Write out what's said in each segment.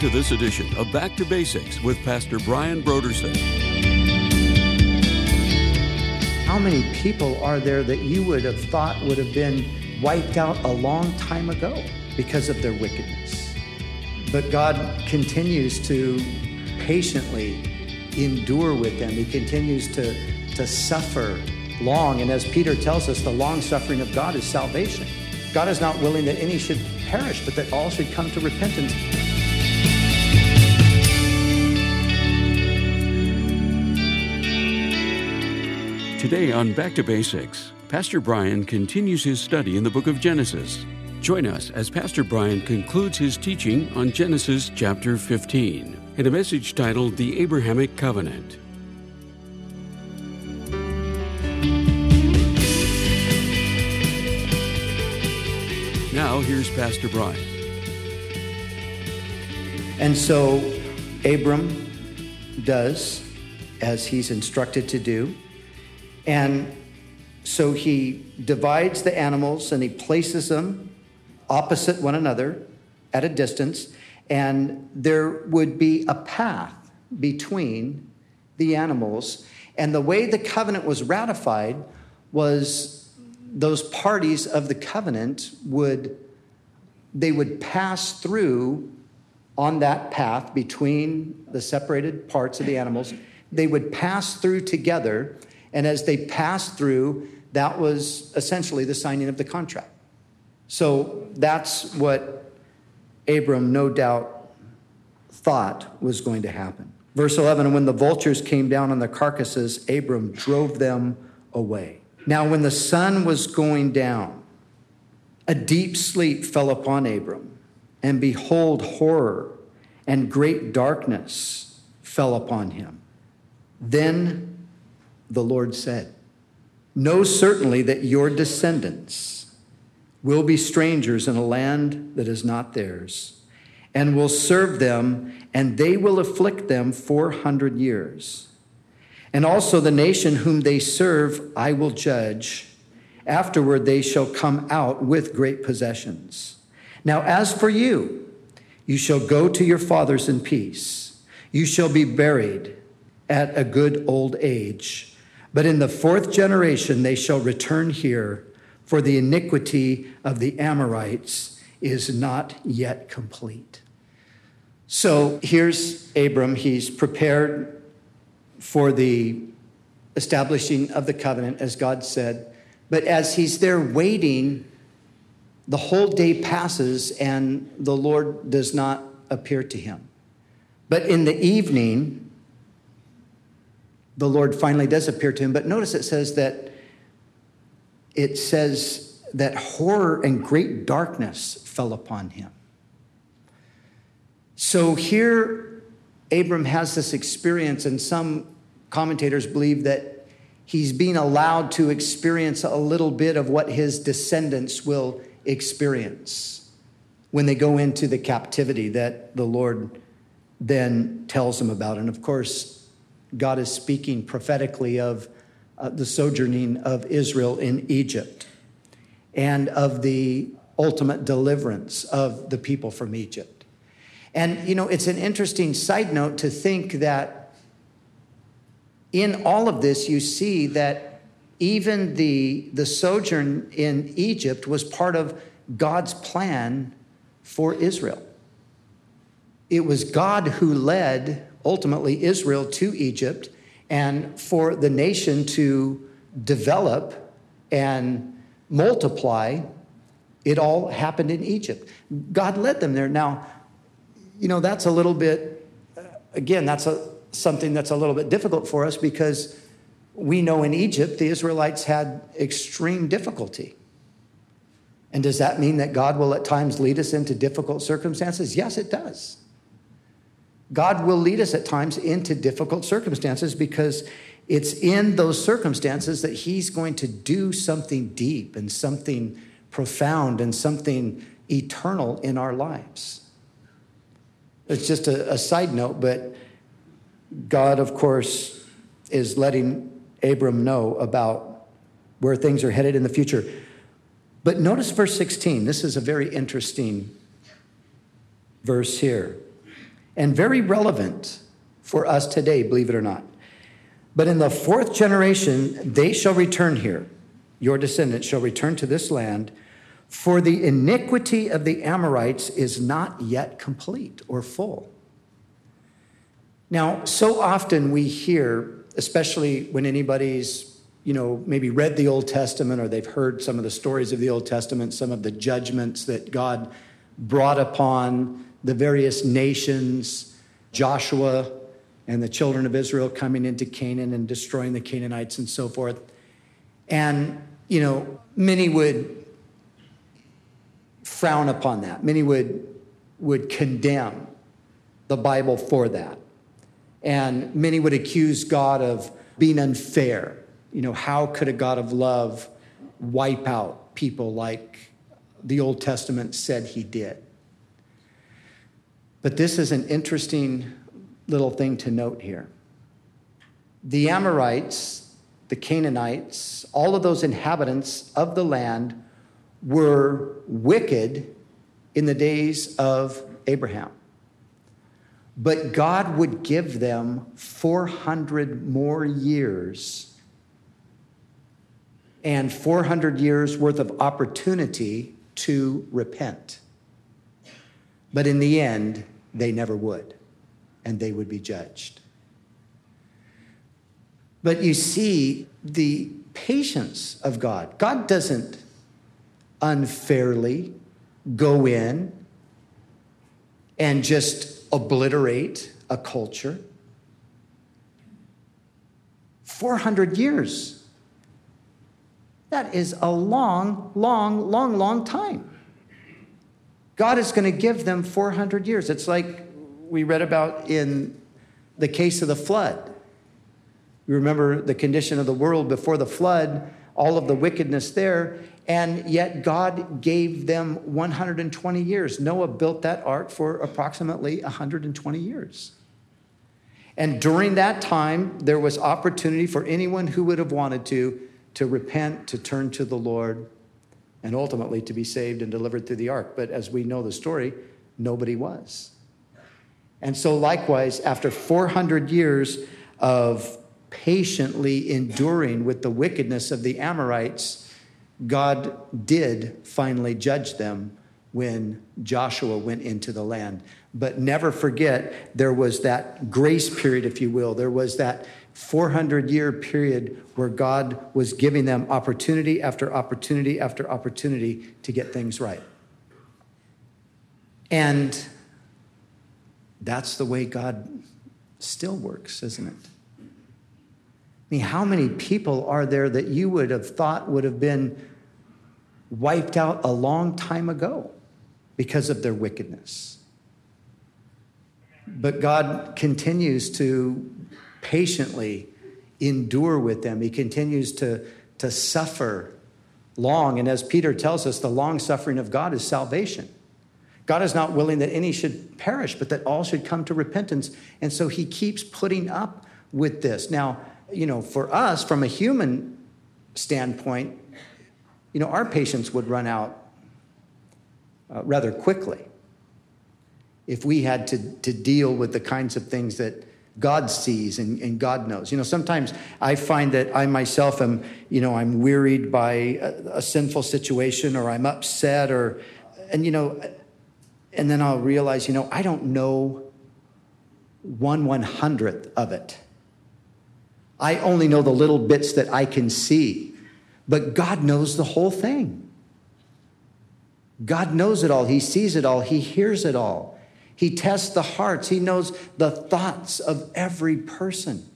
to this edition of Back to Basics with Pastor Brian Brodersen. How many people are there that you would have thought would have been wiped out a long time ago because of their wickedness? But God continues to patiently endure with them. He continues to, to suffer long. And as Peter tells us, the long suffering of God is salvation. God is not willing that any should perish, but that all should come to repentance. Today on Back to Basics, Pastor Brian continues his study in the book of Genesis. Join us as Pastor Brian concludes his teaching on Genesis chapter 15 in a message titled The Abrahamic Covenant. Now, here's Pastor Brian. And so Abram does as he's instructed to do. And so he divides the animals and he places them opposite one another at a distance. And there would be a path between the animals. And the way the covenant was ratified was those parties of the covenant would they would pass through on that path between the separated parts of the animals they would pass through together and as they passed through that was essentially the signing of the contract. So that's what abram no doubt thought was going to happen. Verse 11 and when the vultures came down on the carcasses abram drove them away. Now, when the sun was going down, a deep sleep fell upon Abram, and behold, horror and great darkness fell upon him. Then the Lord said, Know certainly that your descendants will be strangers in a land that is not theirs, and will serve them, and they will afflict them 400 years. And also the nation whom they serve, I will judge. Afterward, they shall come out with great possessions. Now, as for you, you shall go to your fathers in peace. You shall be buried at a good old age. But in the fourth generation, they shall return here, for the iniquity of the Amorites is not yet complete. So here's Abram. He's prepared for the establishing of the covenant, as God said. But as he's there waiting, the whole day passes and the Lord does not appear to him. But in the evening, the Lord finally does appear to him. But notice it says that it says that horror and great darkness fell upon him. So here Abram has this experience, and some commentators believe that he's being allowed to experience a little bit of what his descendants will experience when they go into the captivity that the Lord then tells them about. And of course, God is speaking prophetically of uh, the sojourning of Israel in Egypt and of the ultimate deliverance of the people from Egypt. And, you know, it's an interesting side note to think that in all of this, you see that even the, the sojourn in Egypt was part of God's plan for Israel. It was God who led ultimately Israel to Egypt and for the nation to develop and multiply. It all happened in Egypt. God led them there. Now, you know, that's a little bit, again, that's a, something that's a little bit difficult for us because we know in Egypt the Israelites had extreme difficulty. And does that mean that God will at times lead us into difficult circumstances? Yes, it does. God will lead us at times into difficult circumstances because it's in those circumstances that He's going to do something deep and something profound and something eternal in our lives. It's just a, a side note, but God, of course, is letting Abram know about where things are headed in the future. But notice verse 16. This is a very interesting verse here. And very relevant for us today, believe it or not. But in the fourth generation, they shall return here. Your descendants shall return to this land, for the iniquity of the Amorites is not yet complete or full. Now, so often we hear, especially when anybody's, you know, maybe read the Old Testament or they've heard some of the stories of the Old Testament, some of the judgments that God brought upon the various nations, Joshua and the children of Israel coming into Canaan and destroying the Canaanites and so forth. And, you know, many would frown upon that. Many would, would condemn the Bible for that. And many would accuse God of being unfair. You know, how could a God of love wipe out people like the Old Testament said he did? But this is an interesting little thing to note here. The Amorites, the Canaanites, all of those inhabitants of the land were wicked in the days of Abraham. But God would give them 400 more years and 400 years worth of opportunity to repent. But in the end, they never would and they would be judged. But you see the patience of God. God doesn't unfairly go in and just obliterate a culture. 400 years. That is a long, long, long, long time. God is going to give them 400 years. It's like we read about in the case of the flood. You remember the condition of the world before the flood, all of the wickedness there, and yet God gave them 120 years. Noah built that ark for approximately 120 years. And during that time, there was opportunity for anyone who would have wanted to to repent, to turn to the Lord, and ultimately to be saved and delivered through the ark. But as we know the story, nobody was. And so, likewise, after 400 years of patiently enduring with the wickedness of the Amorites, God did finally judge them when Joshua went into the land. But never forget, there was that grace period, if you will. There was that 400 year period where God was giving them opportunity after opportunity after opportunity to get things right. And that's the way God still works, isn't it? I mean, how many people are there that you would have thought would have been wiped out a long time ago because of their wickedness? But God continues to patiently endure with them. He continues to, to suffer long. And as Peter tells us, the long suffering of God is salvation. God is not willing that any should perish, but that all should come to repentance. And so he keeps putting up with this. Now, you know, for us, from a human standpoint, you know, our patience would run out uh, rather quickly if we had to, to deal with the kinds of things that God sees and, and, God knows. You know, sometimes I find that I myself am, you know, I'm wearied by a, a sinful situation or I'm upset or, and, you know, and then I'll realize, you know, I don't know one one hundredth of it. I only know the little bits that I can see, but God knows the whole thing. God knows it all. He sees it all. He hears it all. He tests the hearts. He knows the thoughts of every person.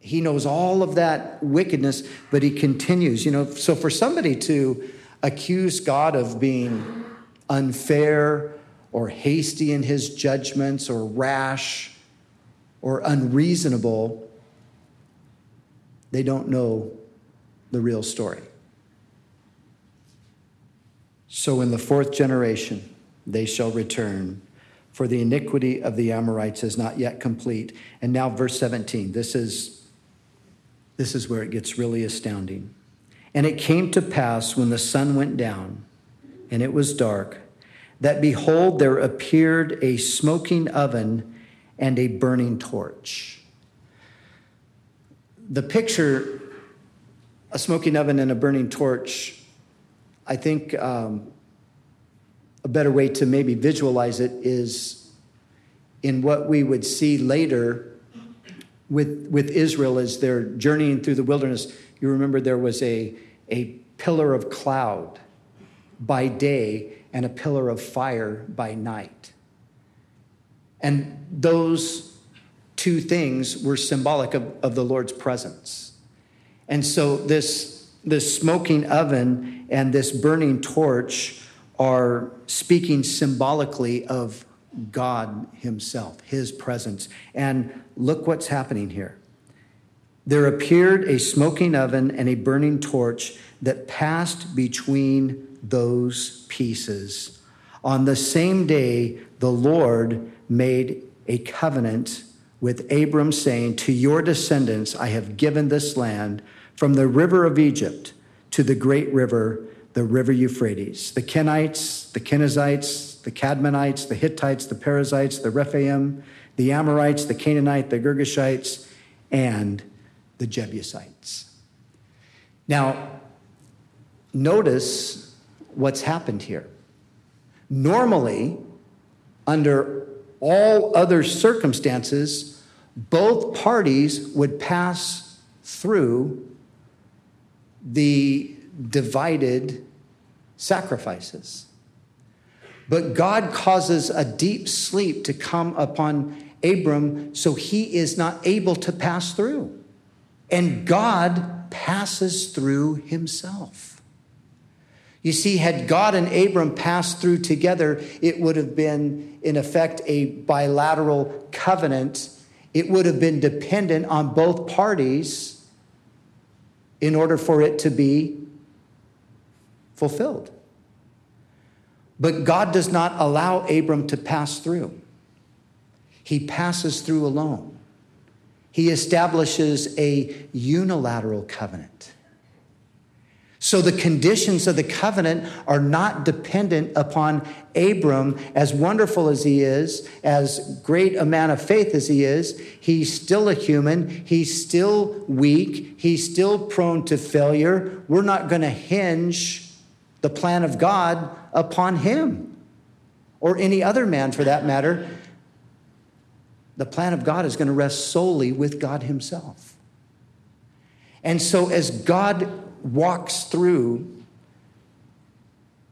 He knows all of that wickedness, but he continues. You know, so for somebody to accuse God of being unfair or hasty in his judgments or rash or unreasonable, they don't know the real story. So in the fourth generation, they shall return, for the iniquity of the Amorites is not yet complete. And now, verse 17, this is, this is where it gets really astounding. And it came to pass when the sun went down and it was dark that behold, there appeared a smoking oven and a burning torch. The picture, a smoking oven and a burning torch, I think um, a better way to maybe visualize it is in what we would see later with, with Israel as they're journeying through the wilderness. You remember there was a, a pillar of cloud by day and a pillar of fire by night. And those two things were symbolic of, of the Lord's presence. And so this, this smoking oven and this burning torch are speaking symbolically of God Himself, His presence. And look what's happening here. There appeared a smoking oven and a burning torch that passed between those pieces. On the same day, the Lord made a covenant with Abram, saying, To your descendants I have given this land from the river of Egypt to the great river, the river Euphrates. The Kenites, the Kenizzites, the Cadmonites, the Hittites, the Perizzites, the Rephaim, the Amorites, the Canaanite, the Girgashites, and the Jebusites. Now, notice what's happened here. Normally, under all other circumstances, both parties would pass through the divided sacrifices. But God causes a deep sleep to come upon Abram so he is not able to pass through. And God passes through himself. You see, had God and Abram passed through together, it would have been, in effect, a bilateral covenant. It would have been dependent on both parties in order for it to be fulfilled. But God does not allow Abram to pass through, he passes through alone. He establishes a unilateral covenant. So the conditions of the covenant are not dependent upon Abram, as wonderful as he is, as great a man of faith as he is. He's still a human. He's still weak. He's still prone to failure. We're not going to hinge the plan of God upon him or any other man for that matter. The plan of God is going to rest solely with God Himself. And so, as God walks through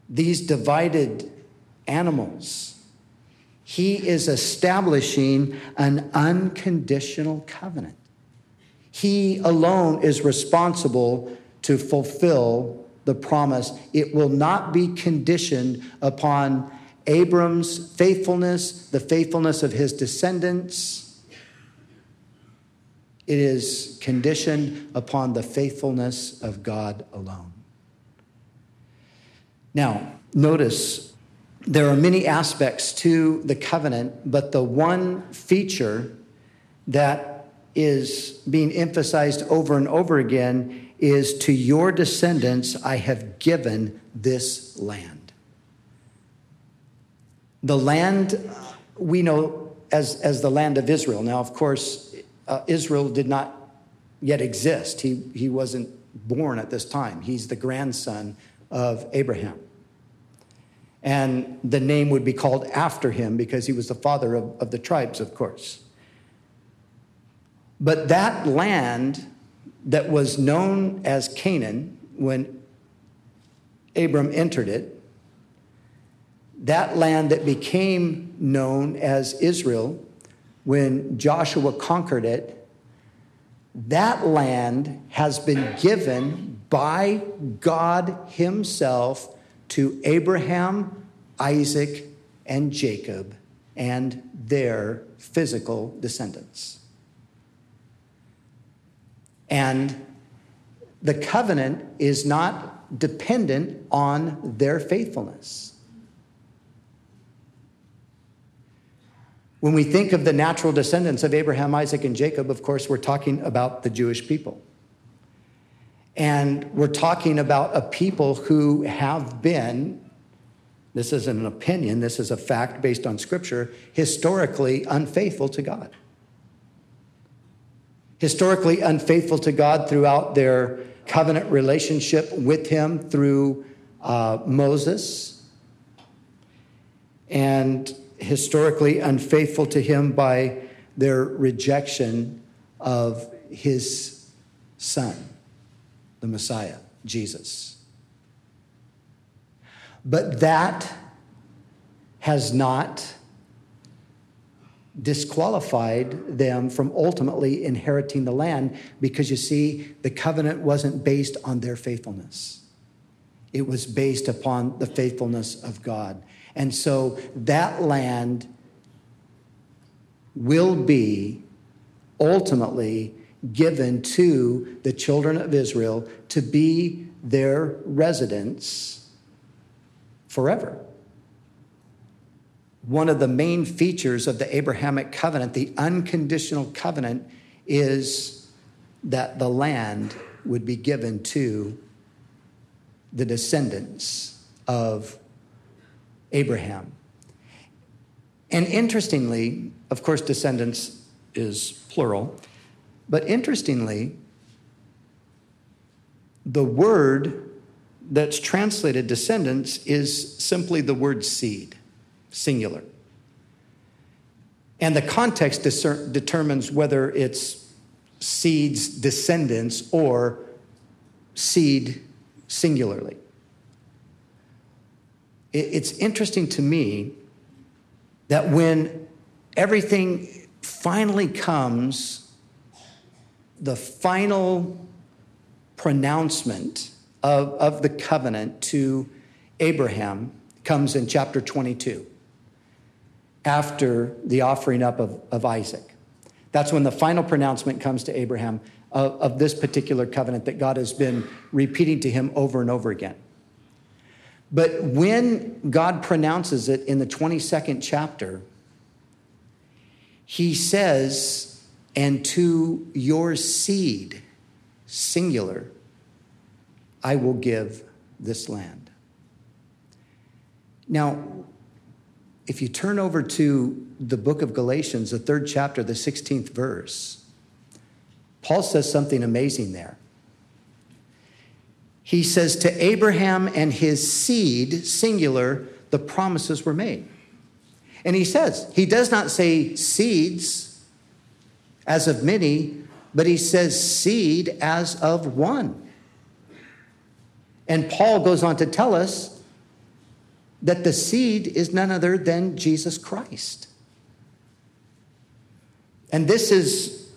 these divided animals, he is establishing an unconditional covenant. He alone is responsible to fulfill the promise. It will not be conditioned upon Abram's faithfulness, the faithfulness of his descendants it is conditioned upon the faithfulness of God alone. Now, notice there are many aspects to the covenant, but the one feature that is being emphasized over and over again is to your descendants I have given this land. The land we know as, as the land of Israel. Now, of course, uh, Israel did not yet exist. He, he wasn't born at this time. He's the grandson of Abraham. And the name would be called after him because he was the father of, of the tribes, of course. But that land that was known as Canaan when Abram entered it, that land that became known as Israel when Joshua conquered it, that land has been given by God Himself to Abraham, Isaac, and Jacob and their physical descendants. And the covenant is not dependent on their faithfulness. When we think of the natural descendants of Abraham, Isaac, and Jacob, of course, we're talking about the Jewish people. And we're talking about a people who have been, this isn't an opinion, this is a fact based on scripture, historically unfaithful to God. Historically unfaithful to God throughout their covenant relationship with Him through uh, Moses, and historically unfaithful to Him by their rejection of His Son, the Messiah, Jesus. But that has not disqualified them from ultimately inheriting the land because you see, the covenant wasn't based on their faithfulness, it was based upon the faithfulness of God. And so that land will be ultimately given to the children of Israel to be their residence forever. One of the main features of the Abrahamic covenant, the unconditional covenant, is that the land would be given to the descendants of Abraham. And interestingly, of course, descendants is plural, but interestingly, the word that's translated descendants is simply the word seed, singular. And the context discer- determines whether it's seeds, descendants, or seed singularly. It's interesting to me that when everything finally comes, the final pronouncement of, of the covenant to Abraham comes in chapter 22 after the offering up of, of Isaac. That's when the final pronouncement comes to Abraham of, of this particular covenant that God has been repeating to him over and over again. But when God pronounces it in the 22nd chapter, he says, and to your seed, singular, I will give this land. Now, if you turn over to the book of Galatians, the third chapter, the 16th verse, Paul says something amazing there. He says, To Abraham and his seed, singular, the promises were made. And he says, He does not say seeds as of many, but he says seed as of one. And Paul goes on to tell us that the seed is none other than Jesus Christ. And this is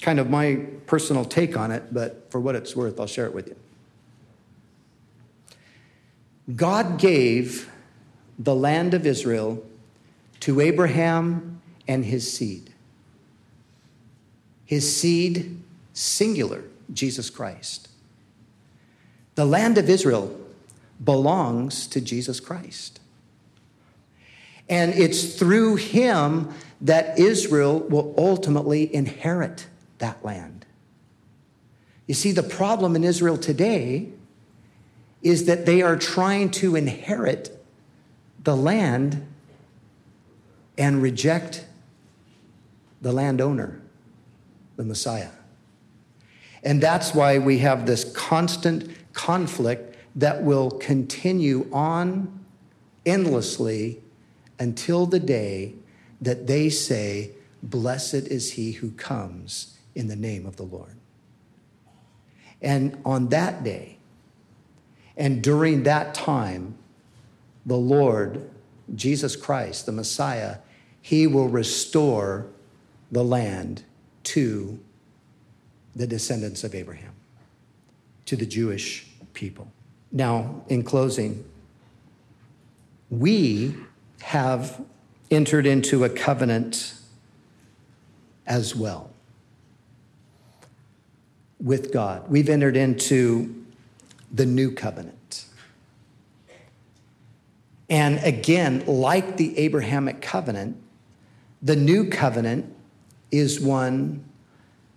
kind of my personal take on it, but for what it's worth, I'll share it with you. God gave the land of Israel to Abraham and his seed. His seed, singular, Jesus Christ. The land of Israel belongs to Jesus Christ. And it's through him that Israel will ultimately inherit that land. You see, the problem in Israel today is that they are trying to inherit the land and reject the landowner, the Messiah. And that's why we have this constant conflict that will continue on endlessly until the day that they say, Blessed is he who comes in the name of the Lord. And on that day, and during that time, the Lord, Jesus Christ, the Messiah, he will restore the land to the descendants of Abraham to the Jewish people. Now, in closing, we have entered into a covenant as well with God. We've entered into the new covenant. And again, like the Abrahamic covenant, the new covenant is one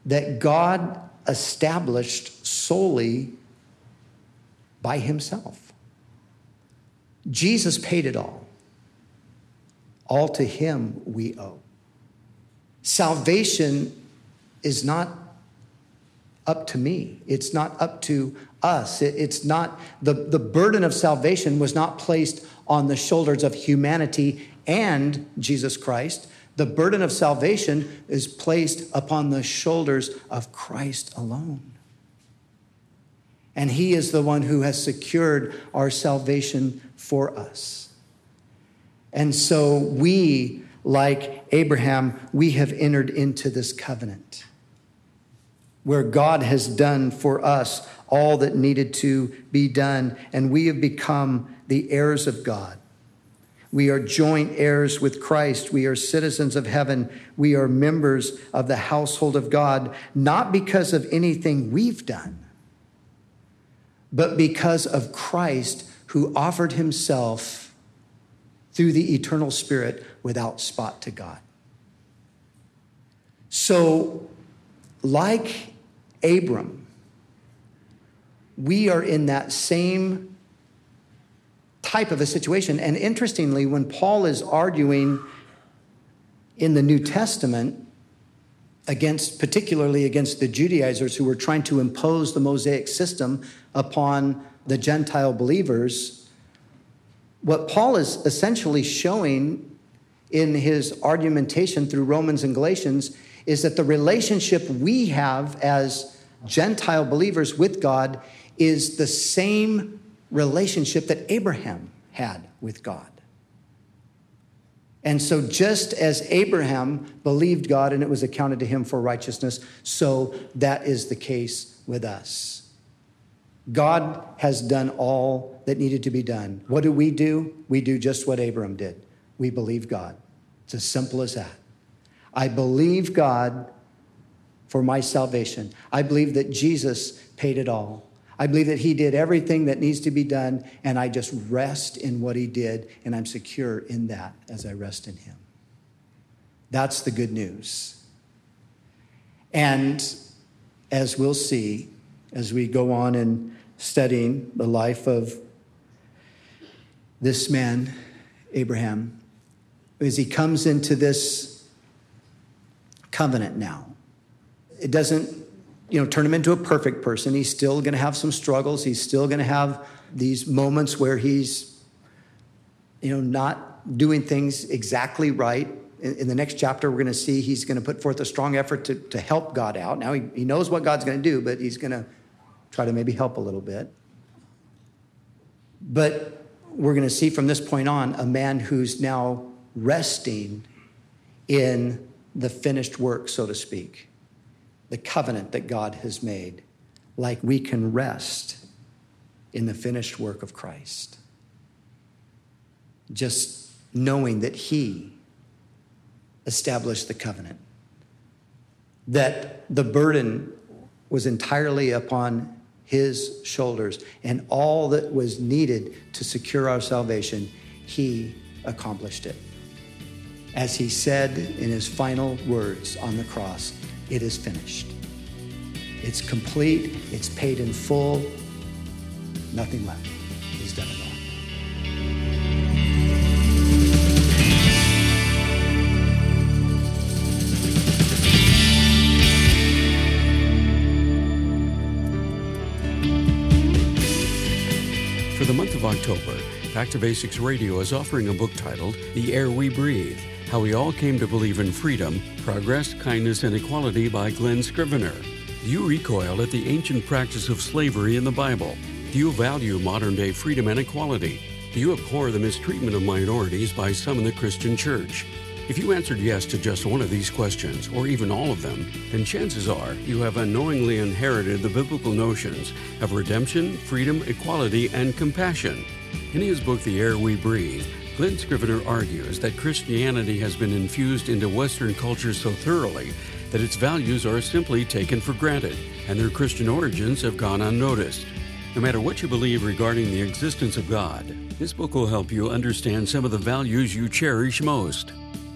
that God established solely by himself. Jesus paid it all. All to him we owe. Salvation is not up to me. It's not up to us. it's not, the, the burden of salvation was not placed on the shoulders of humanity and Jesus Christ. The burden of salvation is placed upon the shoulders of Christ alone. And He is the one who has secured our salvation for us. And so we, like Abraham, we have entered into this covenant where God has done for us all that needed to be done, and we have become the heirs of God. We are joint heirs with Christ. We are citizens of heaven. We are members of the household of God, not because of anything we've done, but because of Christ who offered himself through the eternal Spirit without spot to God. So, like Abram, we are in that same type of a situation. And interestingly, when Paul is arguing in the New Testament against, particularly against the Judaizers who were trying to impose the Mosaic system upon the Gentile believers, what Paul is essentially showing in his argumentation through Romans and Galatians is that the relationship we have as Gentile believers with God is the same relationship that Abraham had with God. And so, just as Abraham believed God and it was accounted to him for righteousness, so that is the case with us. God has done all that needed to be done. What do we do? We do just what Abraham did. We believe God. It's as simple as that. I believe God for my salvation. I believe that Jesus paid it all. I believe that he did everything that needs to be done, and I just rest in what he did, and I'm secure in that as I rest in him. That's the good news. And as we'll see as we go on in studying the life of this man, Abraham, as he comes into this covenant now, it doesn't you know, turn him into a perfect person. He's still going to have some struggles. He's still going to have these moments where he's, you know, not doing things exactly right. In, in the next chapter, we're going to see he's going to put forth a strong effort to, to help God out. Now, he, he knows what God's going to do, but he's going to try to maybe help a little bit. But we're going to see from this point on a man who's now resting in the finished work, so to speak the covenant that God has made, like we can rest in the finished work of Christ. Just knowing that He established the covenant, that the burden was entirely upon His shoulders, and all that was needed to secure our salvation, He accomplished it. As He said in His final words on the cross, it is finished. It's complete, it's paid in full, nothing left. October, Back to Basics Radio is offering a book titled The Air We Breathe How We All Came to Believe in Freedom, Progress, Kindness, and Equality by Glen Scrivener. Do you recoil at the ancient practice of slavery in the Bible? Do you value modern day freedom and equality? Do you abhor the mistreatment of minorities by some in the Christian church? If you answered yes to just one of these questions, or even all of them, then chances are you have unknowingly inherited the biblical notions of redemption, freedom, equality, and compassion. In his book, The Air We Breathe, Glen Scrivener argues that Christianity has been infused into Western culture so thoroughly that its values are simply taken for granted and their Christian origins have gone unnoticed. No matter what you believe regarding the existence of God, this book will help you understand some of the values you cherish most.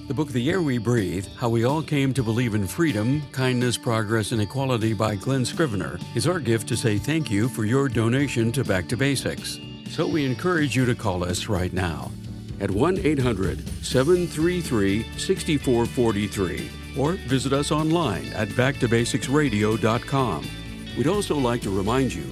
The book The Air We Breathe How We All Came to Believe in Freedom, Kindness, Progress, and Equality by Glen Scrivener is our gift to say thank you for your donation to Back to Basics. So we encourage you to call us right now at 1 800 733 6443 or visit us online at backtobasicsradio.com. We'd also like to remind you